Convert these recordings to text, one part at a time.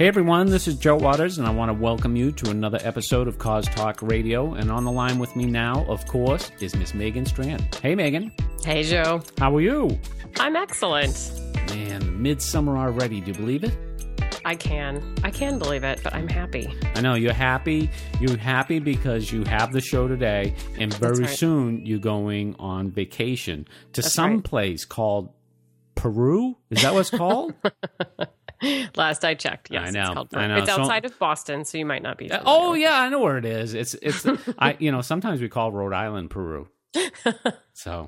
Hey everyone, this is Joe Waters, and I want to welcome you to another episode of Cause Talk Radio. And on the line with me now, of course, is Miss Megan Strand. Hey Megan. Hey Joe. How are you? I'm excellent. Man, midsummer already. Do you believe it? I can. I can believe it, but I'm happy. I know you're happy. You're happy because you have the show today, and very right. soon you're going on vacation to That's some right. place called Peru. Is that what it's called? Last I checked, yes, I know, it's called. I know. It's So- outside of Boston, so you might not be. Uh, familiar oh yeah, I know where it is. It's it's I you know sometimes we call Rhode Island Peru. So,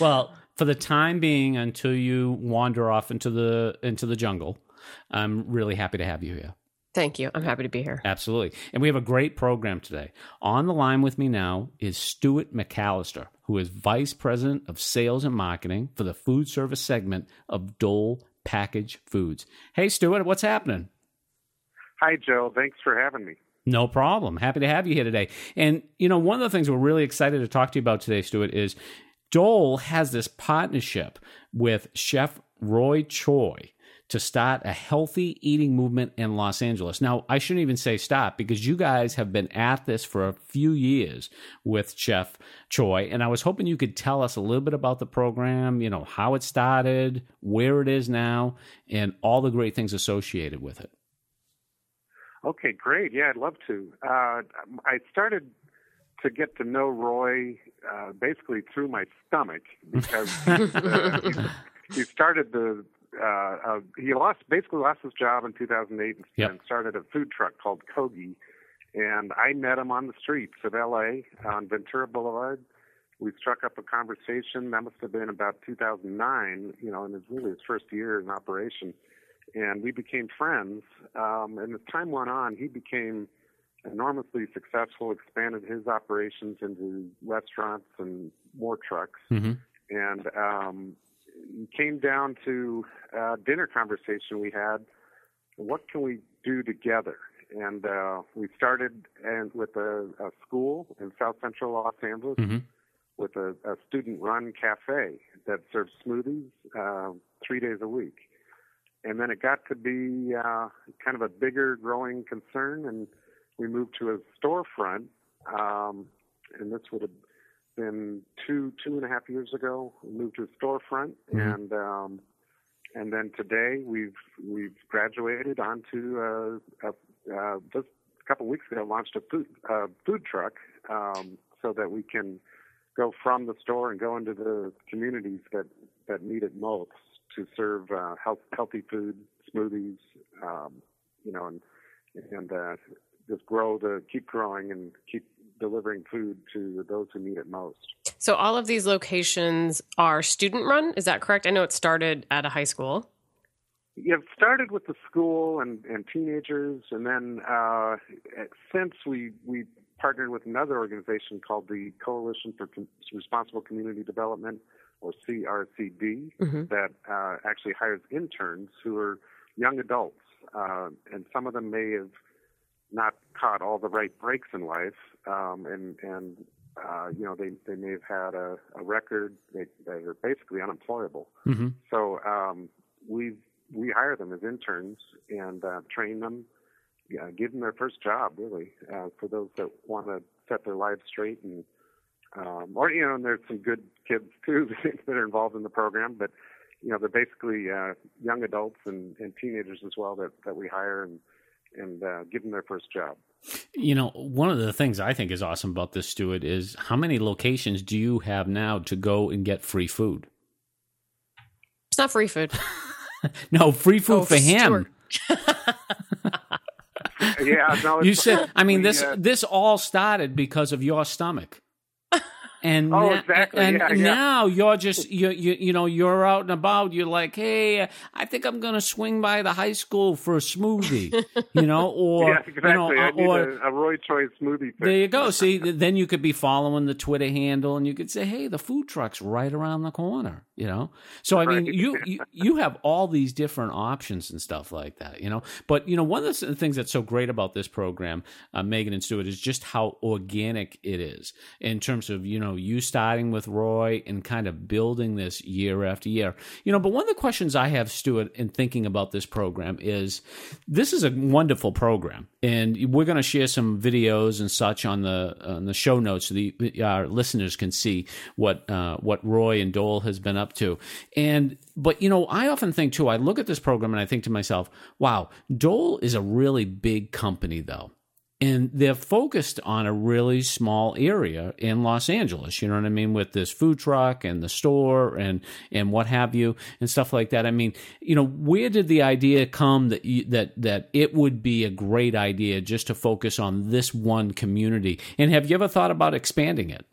well, for the time being, until you wander off into the into the jungle, I'm really happy to have you here. Thank you. I'm happy to be here. Absolutely. And we have a great program today. On the line with me now is Stuart McAllister, who is Vice President of Sales and Marketing for the food service segment of Dole Packaged Foods. Hey, Stuart, what's happening? Hi, Joe. Thanks for having me. No problem. Happy to have you here today. And, you know, one of the things we're really excited to talk to you about today, Stuart, is Dole has this partnership with Chef Roy Choi to start a healthy eating movement in Los Angeles. Now, I shouldn't even say stop because you guys have been at this for a few years with Chef Choi. And I was hoping you could tell us a little bit about the program, you know, how it started, where it is now, and all the great things associated with it. Okay, great. Yeah, I'd love to. Uh, I started to get to know Roy uh, basically through my stomach because uh, he, he started the. Uh, uh, he lost basically lost his job in 2008 and, Yep. and started a food truck called Kogi, and I met him on the streets of LA on Ventura Boulevard. We struck up a conversation. That must have been about 2009. You know, and it was really his first year in operation and we became friends. Um, and as time went on, he became enormously successful, expanded his operations into restaurants and more trucks. Mm-hmm. And um, came down to a dinner conversation we had. What can we do together? And uh, we started and with a, a school in South Central Los Angeles Mm-hmm. with a, a student-run cafe that serves smoothies uh, three days a week. And then it got to be uh, kind of a bigger, growing concern, and we moved to a storefront. Um, and this would have been two, two and a half years ago. We moved to a storefront, Mhm. and um, and then today we've we've graduated onto a, a, uh, just a couple of weeks ago launched a food uh, food truck um, so that we can go from the store and go into the communities that that need it most to serve uh, health, healthy food, smoothies, um, you know, and and uh, just grow the keep growing and keep delivering food to those who need it most. So all of these locations are student run. Is that correct? I know it started at a high school. Yeah, it started with the school and, and teenagers, and then uh, since we we partnered with another organization called the Coalition for Com- Responsible Community Development, or CRCD, Mhm. that uh, actually hires interns who are young adults, uh, and some of them may have not caught all the right breaks in life, um, and and uh, you know they they may have had a, a record they they are basically unemployable. Mm-hmm. So um, we we hire them as interns and uh, train them, yeah, give them their first job really uh, for those that want to set their lives straight and um, or you know and there's some good kids too that are involved in the program, but you know they're basically uh, young adults and, and teenagers as well that that we hire and and uh, give them their first job. You know, one of the things I think is awesome about this, Stuart, is how many locations do you have now to go and get free food? It's not free food. No, free food Oh, for him. Yeah, no, You said, I mean, we, this uh, this all started because of your stomach, and Oh, na- exactly. and Yeah, yeah. now you're just you you you know you're out and about. You're like, hey, I think I'm gonna swing by the high school for a smoothie, you know, or yeah, exactly. you know, I or a, a Roy Choi smoothie. There you go. See, then you could be following the Twitter handle, and you could say, "Hey, the food truck's right around the corner." You know, so I mean, Right. you, you you have all these different options and stuff like that. You know, but you know, one of the things that's so great about this program, uh, Megan and Stuart, is just how organic it is in terms of you know you starting with Roy and kind of building this year after year. You know, but one of the questions I have, Stuart, in thinking about this program is, this is a wonderful program, and we're going to share some videos and such on the on the show notes so the our listeners can see what uh, what Roy and Dole has been up to. And but you know, I often think too. I look at this program and I think to myself, wow, Dole is a really big company though. And they're focused on a really small area in Los Angeles. You know what I mean, with this food truck and the store and and what have you and stuff like that. I mean, you know, where did the idea come that you, that that it would be a great idea just to focus on this one community? And have you ever thought about expanding it?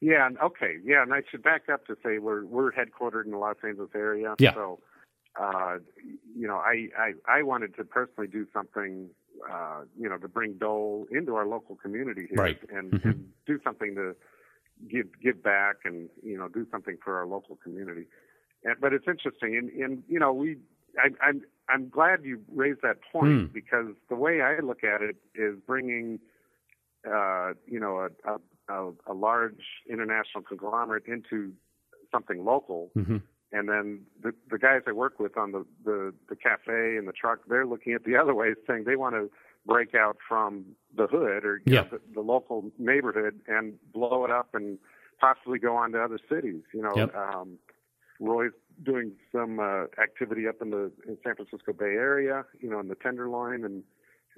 Yeah. Okay. Yeah, and I should back up to say we're we're headquartered in the Los Angeles area. Yeah. So, uh, you know, I, I I wanted to personally do something, uh, you know, to bring Dole into our local community here, Right. and, Mhm. and do something to give give back, and you know, do something for our local community. And, but it's interesting, and, and you know, we I, I'm I'm glad you raised that point Hmm. because the way I look at it is bringing, uh, you know, a, a a, a large international conglomerate into something local, Mm-hmm. And then the the guys I work with on the the the cafe and the truck, they're looking at the other way, saying they want to break out from the hood or Yeah. know, the, the local neighborhood and blow it up and possibly go on to other cities. You know, Yep. um, Roy's doing some uh, activity up in the in San Francisco Bay Area, you know, in the Tenderloin and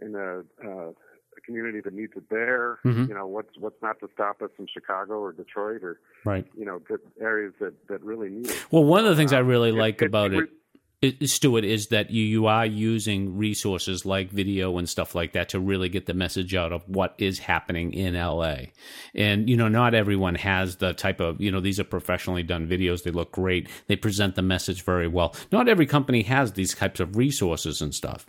in a, uh, a community that needs it there. Mhm. You know, what's what's not to stop us in Chicago or Detroit or Right. you know good areas that that really need it. Well, one of the things I Um, really like it- about it- it, it, Stuart, is that you, you are using resources like video and stuff like that to really get the message out of what is happening in LA. And, you know, not everyone has the type of, you know, these are professionally done videos. They look great. They present the message very well. Not every company has these types of resources and stuff.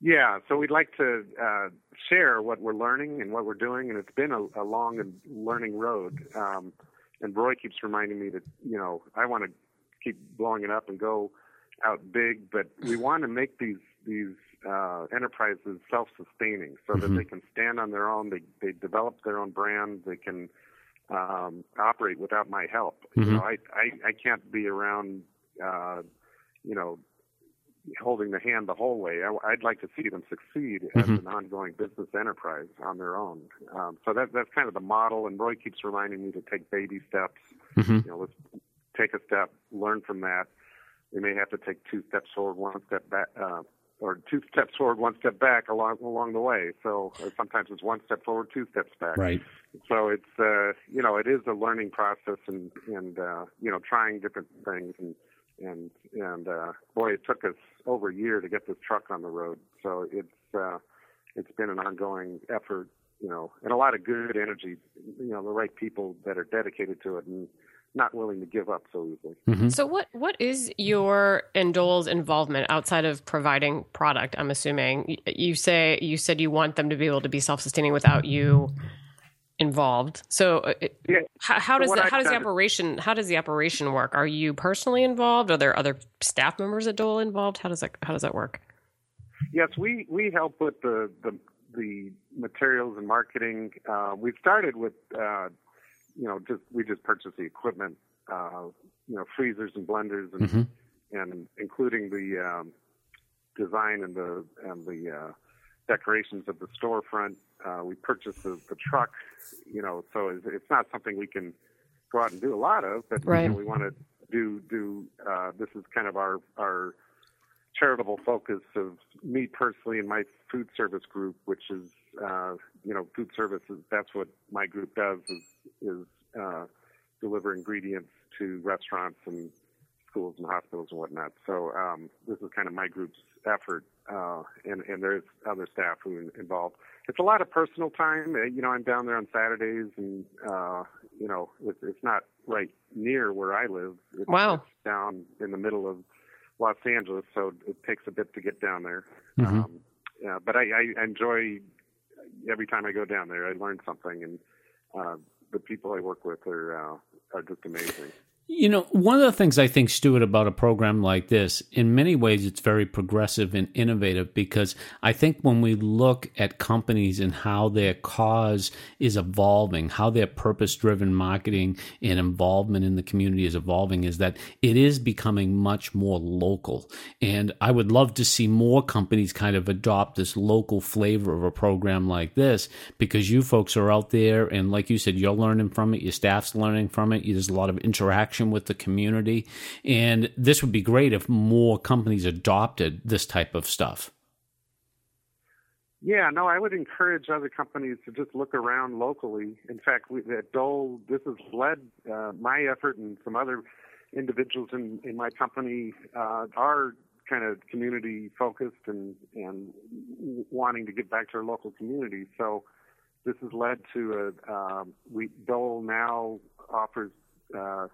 Yeah, so we'd like to uh, share what we're learning and what we're doing, and it's been a, a long and learning road. Um, and Roy keeps reminding me that you know I want to keep blowing it up and go out big, but we want to make these these uh, enterprises self-sustaining so that Mhm. they can stand on their own. They they develop their own brand. They can um, operate without my help. Mhm. You know, I, I I can't be around. Uh, you know, holding the hand the whole way. I, would like to see them succeed as Mhm. an ongoing business enterprise on their own. Um, so that, that's kind of the model. And Roy keeps reminding me to take baby steps. hmm You know, let's take a step, learn from that. We may have to take two steps forward, one step back, uh, or two steps forward, one step back along along the way. So uh, sometimes it's one step forward, two steps back. Right. So it's uh, you know it is a learning process and and uh, you know trying different things and and and uh, boy it took us over a year to get this truck on the road. So it's uh, it's been an ongoing effort, you know, and a lot of good energy. You know, the right people that are dedicated to it and not willing to give up so easily. hmm So what what is your and Dole's involvement outside of providing product? I'm assuming you say you said you want them to be able to be self sustaining without you involved. So uh, Yeah. how, how So does what the, I've how does the done- operation how does the operation work? Are you personally involved? Are there other staff members at Dole involved? How does that how does that work? Yes, we we help with the the, the materials and marketing. Uh, we started with uh, you know just we just purchased the equipment, uh, you know freezers and blenders and hmm and including the um, design and the and the uh, decorations of the storefront. Uh, we purchased the, the truck, you know, so it's, it's not something we can go out and do a lot of, but you know, we want to do do. Uh, this is kind of our our charitable focus of me personally and my food service group, which is uh, you know food services. That's what my group does is is uh, deliver ingredients to restaurants and schools and hospitals and whatnot. So um, this is kind of my group's effort, uh, and and there's other staff who are involved. It's a lot of personal time. Uh, you know, I'm down there on Saturdays, and uh, you know, it's, it's not right near where I live. It's, wow. It's down in the middle of Los Angeles, so it takes a bit to get down there. Mm-hmm. Um, yeah, but I, I enjoy every time I go down there. I learn something, and uh, the people I work with are uh, are just amazing. You know, one of the things I think, Stuart, about a program like this, in many ways, it's very progressive and innovative because I think when we look at companies and how their cause is evolving, how their purpose driven marketing and involvement in the community is evolving, is that it is becoming much more local. And I would love to see more companies kind of adopt this local flavor of a program like this because you folks are out there and, like you said, you're learning from it, your staff's learning from it, there's a lot of interaction with the community. And this would be great if more companies adopted this type of stuff. Yeah, no, I would encourage other companies to just look around locally. In fact, we, at Dole, this has led uh, my effort and some other individuals in, in my company uh, are kind of community focused and, and wanting to get back to our local community. So this has led to a, um, we, Dole now offers uh,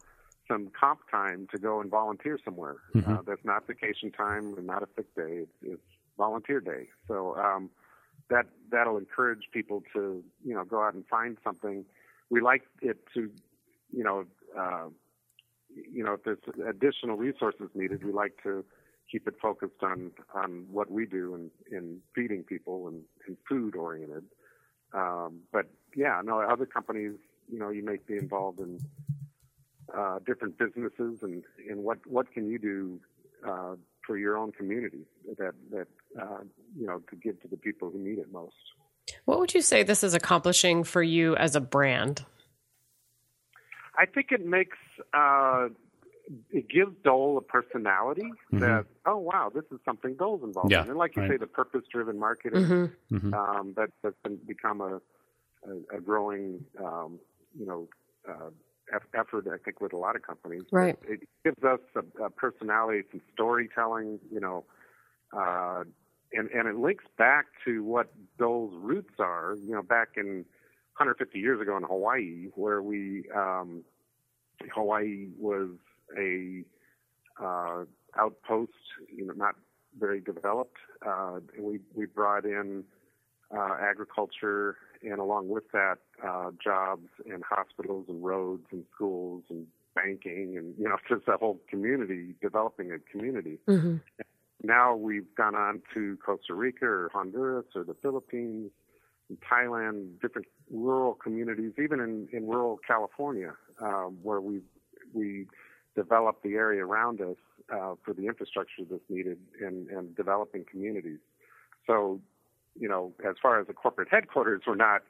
some comp time to go and volunteer somewhere. Mm-hmm. Uh, that's not vacation time and not a sick day. It's, it's volunteer day. So um, that that'll encourage people to you know go out and find something. We like it to you know uh, you know if there's additional resources needed, we like to keep it focused on on what we do in, in feeding people and, and food oriented. Um, but yeah, no, other companies, you know, you may be involved in uh, different businesses and, and what, what can you do uh, for your own community that, that uh, you know, to give to the people who need it most. What would you say this is accomplishing for you as a brand? I think it makes uh, it gives Dole a personality mm-hmm. that oh wow this is something Dole's involved yeah, in and like you right. say the purpose driven marketing mm-hmm. Mm-hmm. um, that that's become a a, a growing um, you know uh, effort, I think, with a lot of companies. Right. It, it gives us a, a, personality, some storytelling, you know, uh, and and it links back to what Dole's roots are. You know, back in 150 years ago in Hawaii, where we um, Hawaii was a uh, outpost, you know, not very developed. Uh, we we brought in uh, agriculture and along with that, uh, jobs and hospitals and roads and schools and banking and you know just a whole community developing a community. Mm-hmm. Now we've gone on to Costa Rica or Honduras or the Philippines, and Thailand, different rural communities, even in, in rural California, um, where we we develop the area around us uh, for the infrastructure that's needed and, and developing communities. So you know, as far as the corporate headquarters, we're not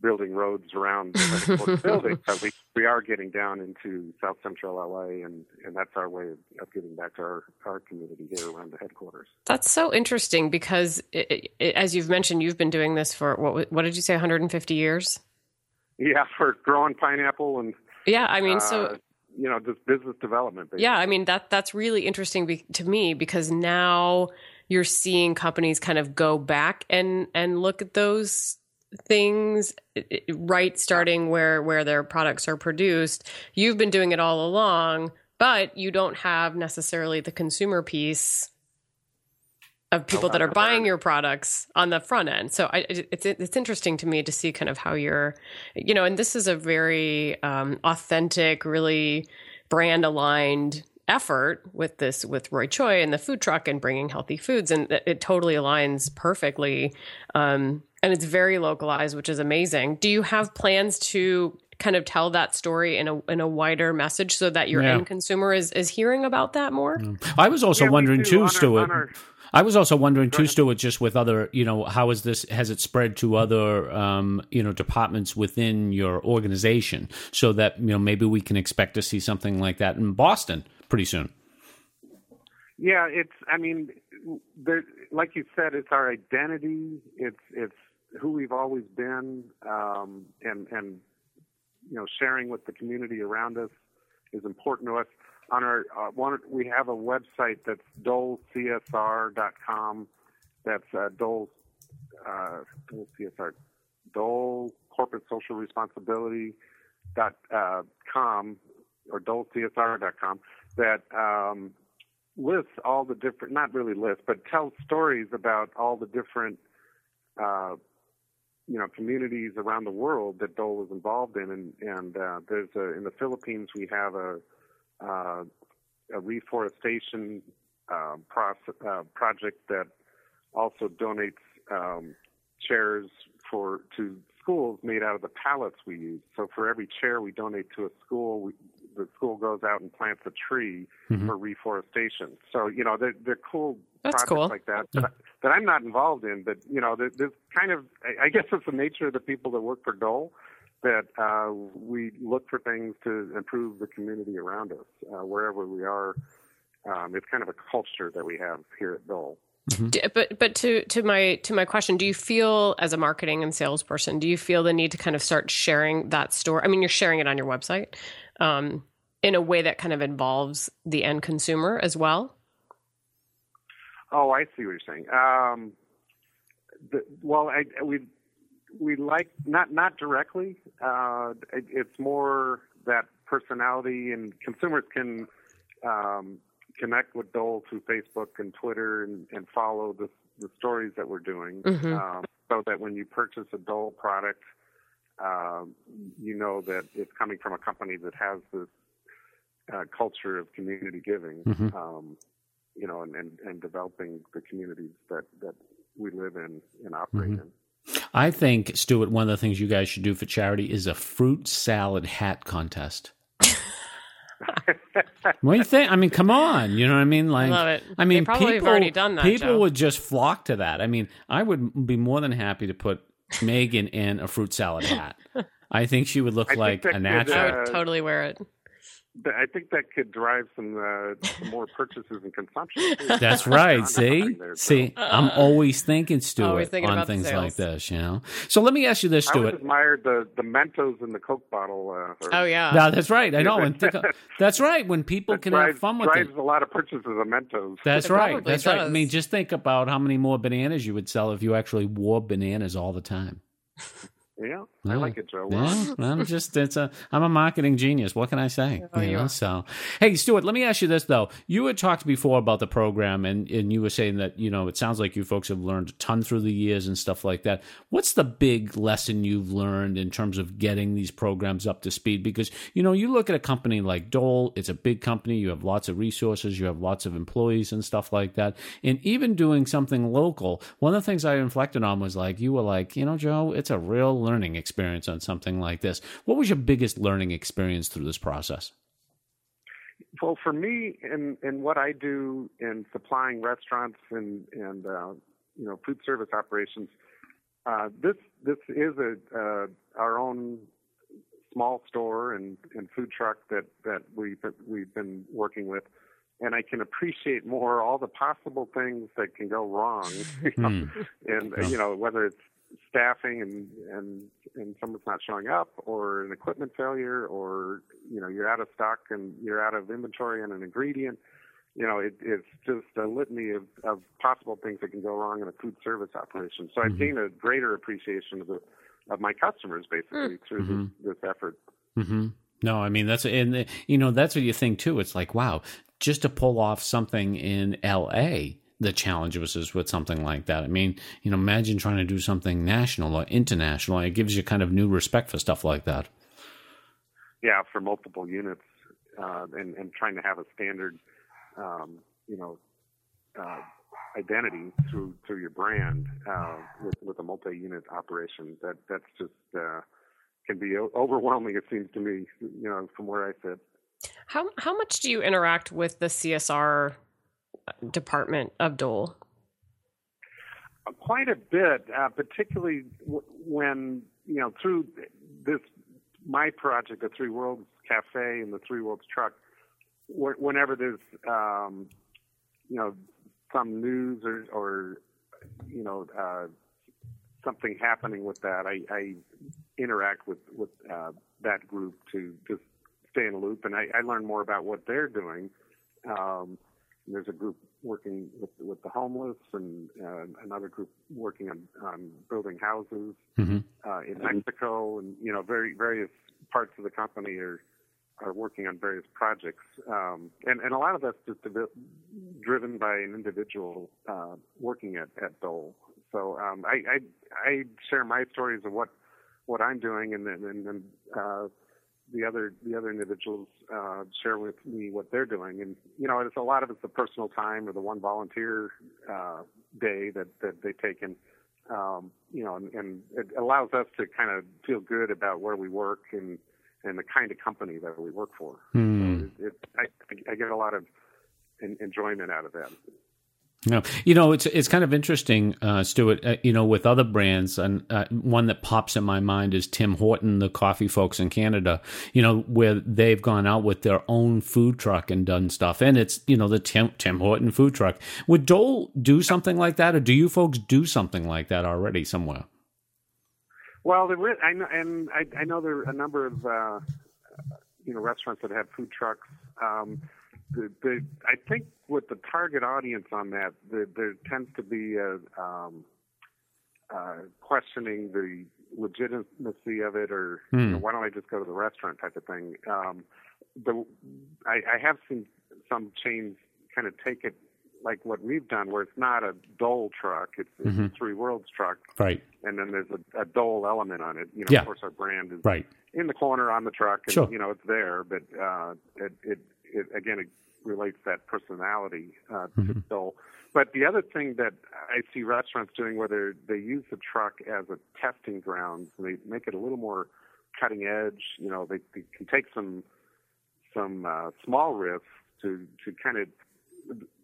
building roads around the building, but we, we are getting down into South Central LA, and, and that's our way of, of getting back to our, our community here around the headquarters. That's so interesting because, it, it, as you've mentioned, you've been doing this for what? What did you say? 150 years? Yeah, for growing pineapple and yeah, I mean, so uh, you know, just business development. Basically. Yeah, I mean that that's really interesting be, to me because now you're seeing companies kind of go back and and look at those things right starting where where their products are produced you've been doing it all along but you don't have necessarily the consumer piece of people that are buying your products on the front end. So I, it's it's interesting to me to see kind of how you're, you know, and this is a very um, authentic, really brand aligned effort with this with Roy Choi and the food truck and bringing healthy foods, and it, it totally aligns perfectly. Um, and it's very localized, which is amazing. Do you have plans to kind of tell that story in a in a wider message so that your yeah. end consumer is is hearing about that more? I was also yeah, wondering too, Stuart. I was also wondering too, Stuart, just with other, you know, how is this? Has it spread to other, um, you know, departments within your organization, so that you know maybe we can expect to see something like that in Boston pretty soon. Yeah, it's. I mean, there, like you said, it's our identity. It's it's who we've always been, um, and and you know, sharing with the community around us is important to us. on our uh, one, we have a website that's dolecsr.com. That's uh, Dole, uh, Dole CSR, Dole Corporate Social Responsibility dot uh, com or dolecsr.com that um, lists all the different, not really lists, but tells stories about all the different, uh, you know, communities around the world that Dole is involved in. And, and uh, there's a, in the Philippines, we have a, uh, a reforestation uh, uh, project that also donates um, chairs for to schools made out of the pallets we use. So for every chair we donate to a school, we, the school goes out and plants a tree Mhm. for reforestation. So you know they're they're cool That's projects cool. like that that, I- that I'm not involved in. But you know there, there's kind of I, I guess it's the nature of the people that work for Dole that uh, we look for things to improve the community around us uh, wherever we are. Um, it's kind of a culture that we have here at Dole. D- but but to to my to my question do you feel as a marketing and salesperson do you feel the need to kind of start sharing that story i mean you're sharing it on your website um, in a way that kind of involves the end consumer as well Oh, I see what you're saying. Um, the, well, I, we we like not not directly. Uh, it, it's more that personality, and consumers can um, connect with Dole through Facebook and Twitter, and, and follow the the stories that we're doing, Mhm. um, so that when you purchase a Dole product, um, you know that it's coming from a company that has this uh, culture of community giving. Mhm. Um, you know, and, and, and developing the communities that, that we live in and operate Mhm. in. I think, Stuart, one of the things you guys should do for charity is a fruit salad hat contest. What do you think? I mean, come on. You know what I mean? Like, love it. I mean, They probably have people, already done that, People Joe. would just flock to that. I mean, I would be more than happy to put Megan in a fruit salad hat. I think she would look I like a could, natural. i would totally wear it But I think that could drive some, uh, some more purchases and consumption. too. That's Uh, right. See, there, so. see, I'm always thinking, Stuart, Always thinking on about things like this. You know. So let me ask you this, Stuart. I always admired the, the Mentos in the Coke bottle. Uh, or- oh yeah No, that's right. I know. And think, that's right. When people that can drives, have fun with drives it. a lot of purchases of Mentos. That's It right. probably That's right. I mean, just think about how many more bananas you would sell if you actually wore bananas all the time. yeah, Yeah. I like it, Joe. Well, Yeah, I'm just it's a I'm a marketing genius. What can I say? Oh, you know, are. so hey, Stuart, let me ask you this though. You had talked before about the program, and and you were saying that you know it sounds like you folks have learned a ton through the years and stuff like that. What's the big lesson you've learned in terms of getting these programs up to speed? Because you know you look at a company like Dole, it's a big company. You have lots of resources, you have lots of employees and stuff like that, and even doing something local. One of the things I inflected on was like you were like, you know, Joe, it's a real learning experience on something like this. What was your biggest learning experience through this process? Well, for me, in in what I do in supplying restaurants and and uh, you know food service operations, uh, this this is a uh, our own small store and, and food truck that that we've we've been working with, and I can appreciate more all the possible things that can go wrong, you know, Hmm. and uh, you know whether it's staffing and and and someone's not showing up or an equipment failure or you know you're out of stock and you're out of inventory on an ingredient you know it, it's just a litany of, of possible things that can go wrong in a food service operation so i've seen a greater appreciation of the of my customers basically through Mhm. this, this effort hmm No, I mean that's and you know that's what you think too. It's like wow, just to pull off something in L.A. The challenge was is with something like that. I mean, you know, imagine trying to do something national or international. It gives you kind of new respect for stuff like that. yeah for multiple units uh, and and trying to have a standard um, you know uh, identity through through your brand uh, with with a multi-unit operation that that's just uh, can be overwhelming it seems to me you know from where I sit how how much do you interact with the csr department of dole quite a bit, uh, particularly w- when you know through this my project, the Three Worlds Cafe and the Three Worlds Truck. Wh- whenever there's um, you know some news or, or you know uh, something happening with that, I, I interact with with uh, that group to just stay in a loop, and I, I learn more about what they're doing. Um, there's a group working with, with the homeless, and uh, another group working on, on building houses Mm-hmm. uh, in Mexico, and you know, very various parts of the company are are working on various projects, um, and and a lot of that's just dev- driven by an individual uh, working at at Dole. So um, I, I I share my stories of what what I'm doing, and then and, and uh, the other the other individuals uh, share with me what they're doing, and you know, it's a lot of it's the personal time or the one volunteer uh, day that that they take and um, you know, and, and it allows us to kind of feel good about where we work and and the kind of company that we work for. Hmm. So it, it, I, I get a lot of enjoyment out of that. No, you know it's it's kind of interesting, uh, Stuart. Uh, you know, with other brands, and uh, one that pops in my mind is Tim Horton, the coffee folks in Canada. You know, where they've gone out with their own food truck and done stuff, and it's you know the Tim Tim Horton food truck. Would Dole do something like that, or do you folks do something like that already somewhere? Well, there is, I know, and I, I know there are a number of uh, you know restaurants that have food trucks. Um, the, the, I think with the target audience on that, the, there tends to be a um, uh, questioning the legitimacy of it, or you know, why don't I just go to the restaurant type of thing. Um, the I, I have seen some chains kind of take it like what we've done, where it's not a Dole truck, it's, it's a Three Worlds truck, Right, and then there's a, a Dole element on it. You know, Yeah. of course, our brand is right, in the corner on the truck, and Sure. you know it's there, but uh, it, it, it again it relates that personality uh, Mm-hmm. to Dole. But the other thing that I see restaurants doing, whether they they use the truck as a testing ground, and they make it a little more cutting edge. You know, they, they can take some some uh, small risks to to kind of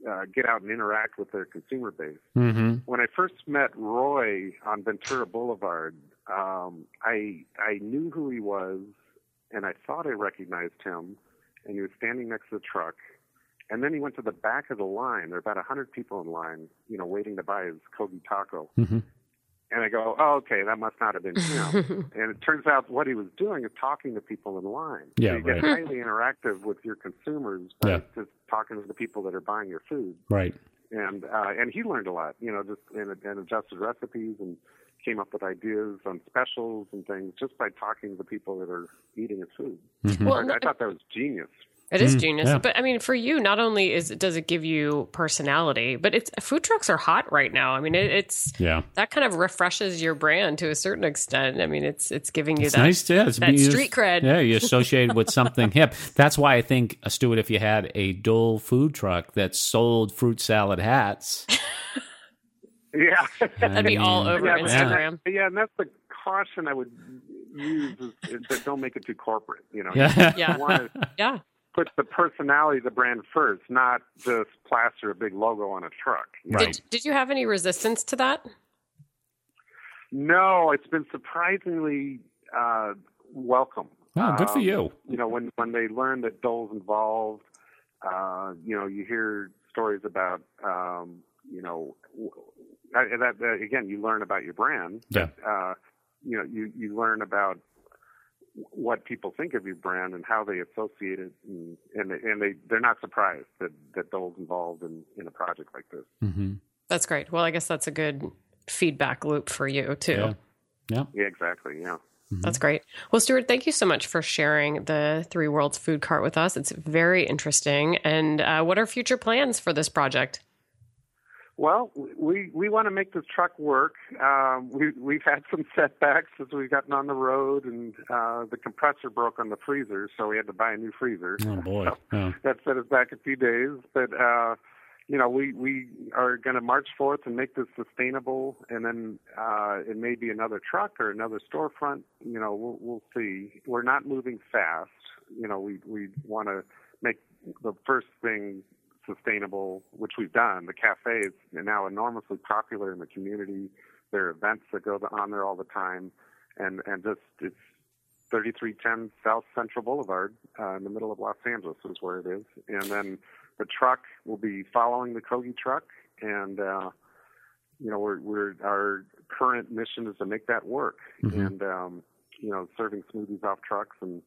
uh, get out and interact with their consumer base mm-hmm. when I first met Roy on Ventura Boulevard, um, I I knew who he was, and I thought I recognized him, and he was standing next to the truck. And then he went to the back of the line. There were about a hundred people in line, you know, waiting to buy his Kogi taco. Mhm. And I go, oh, okay, that must not have been him. and it turns out what he was doing is talking to people in line. Yeah, so you get highly interactive with your consumers by Yeah. just talking to the people that are buying your food right. and uh, and he learned a lot, you know, just and, and adjusted recipes and came up with ideas on specials and things just by talking to the people that are eating his food. Well, I, I thought that was genius. It is Mm, genius, yeah. but I mean, for you, not only is does it give you personality, but it's food trucks are hot right now. I mean, it, it's Yeah. that kind of refreshes your brand to a certain extent. I mean, it's it's giving you It's that nice, yeah. It's that you- street cred. Yeah, you're associated with something hip. That's why I think, uh, Stuart, if you had a Dole food truck that sold fruit salad hats, Yeah, that'd be all over yeah, but- Instagram. yeah, and that's the caution I would use is, is that don't make it too corporate. You know, Yeah. Yeah. you want Yeah, put the personality of the brand first, not just plaster a big logo on a truck. Right. did, did you have any resistance to that? No, it's been surprisingly uh, welcome. Oh, good for Um, you. You know, when when they learn that Dole's involved, uh, you know, you hear stories about, um, you know, w- that, that again, you learn about your brand. Yeah. Uh, you know, you you learn about what people think of your brand and how they associate it, and and they, and they they're not surprised that that Dole's involved in in a project like this. hmm That's great. Well, I guess that's a good feedback loop for you too. Yeah. Yeah. Yeah, exactly. Yeah. That's great. Well, Stuart, thank you so much for sharing the Three Worlds food cart with us. It's very interesting. And uh, what are future plans for this project? Well, we we want to make this truck work. Um, we we've had some setbacks as we've gotten on the road, and uh, the compressor broke on the freezer, so we had to buy a new freezer. Oh, boy. So Yeah. that set us back a few days, but uh, you know we we are going to march forth and make this sustainable, and then uh, it may be another truck or another storefront. You know, we'll we'll see. We're not moving fast. You know, we we want to make the first thing sustainable, which we've done. The cafe is now enormously popular in the community. There are events that go on there all the time, and and just it's 3310 South Central Boulevard uh, in the middle of Los Angeles is where it is. And then the truck will be following the Kogi truck, and uh, you know we're we're our current mission is to make that work, Mhm. and um, you know serving smoothies off trucks and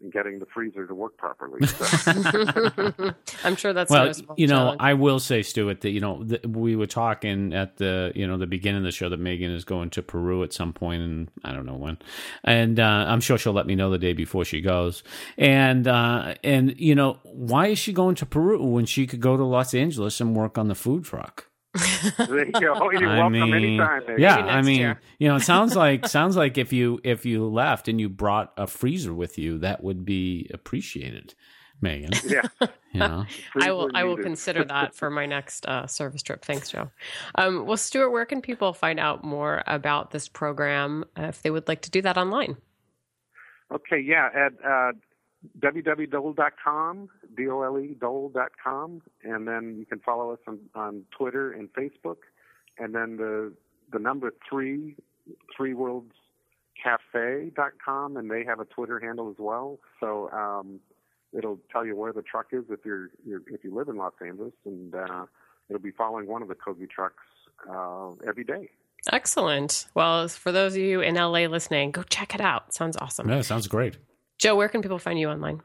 and getting the freezer to work properly. So. I'm sure that's well, noticeable you know, challenge. I will say, Stuart, that you know th- we were talking at the you know the beginning of the show that Megan is going to Peru at some point, and I don't know when, and uh, I'm sure she'll let me know the day before she goes. And uh, and you know, why is she going to Peru when she could go to Los Angeles and work on the food truck? There you go. You're I welcome mean, anytime. Megan. yeah, I mean, year. you know, it sounds like sounds like if you if you left and you brought a freezer with you, that would be appreciated, Megan. yeah. You know, I will. freezer I will consider that for my next uh, service trip. Thanks, Joe. Um, well, Stuart, where can people find out more about this program uh, if they would like to do that online? Okay, yeah, at uh, www.dole.com, D-O-L-E, dole.com, and then you can follow us on, on Twitter and Facebook, and then the the number three, three worlds cafe.com, and they have a Twitter handle as well. So um, it'll tell you where the truck is if you're, you're if you live in Los Angeles, and uh, it'll be following one of the Kogi trucks uh, every day. Excellent. Well, for those of you in LA listening, go check it out. Sounds awesome. yeah, sounds great. Joe, where can people find you online?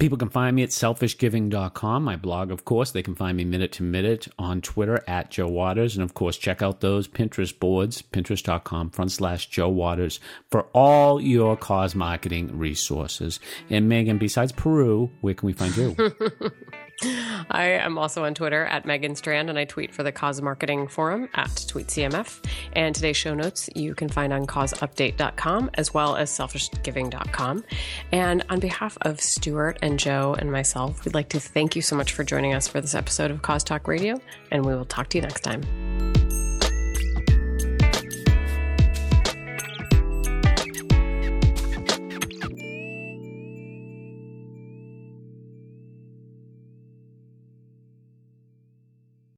People can find me at selfishgiving.com, my blog, of course. They can find me minute to minute on Twitter at Joe Waters. And of course, check out those Pinterest boards, pinterest.com front slash Joe Waters for all your cause marketing resources. And Megan, besides Peru, where can we find you? I am also on Twitter at Megan Strand, and I tweet for the Cause Marketing Forum at TweetCMF. And today's show notes you can find on causeupdate.com as well as selfishgiving.com. And on behalf of Stuart and Joe and myself, we'd like to thank you so much for joining us for this episode of Cause Talk Radio, and we will talk to you next time.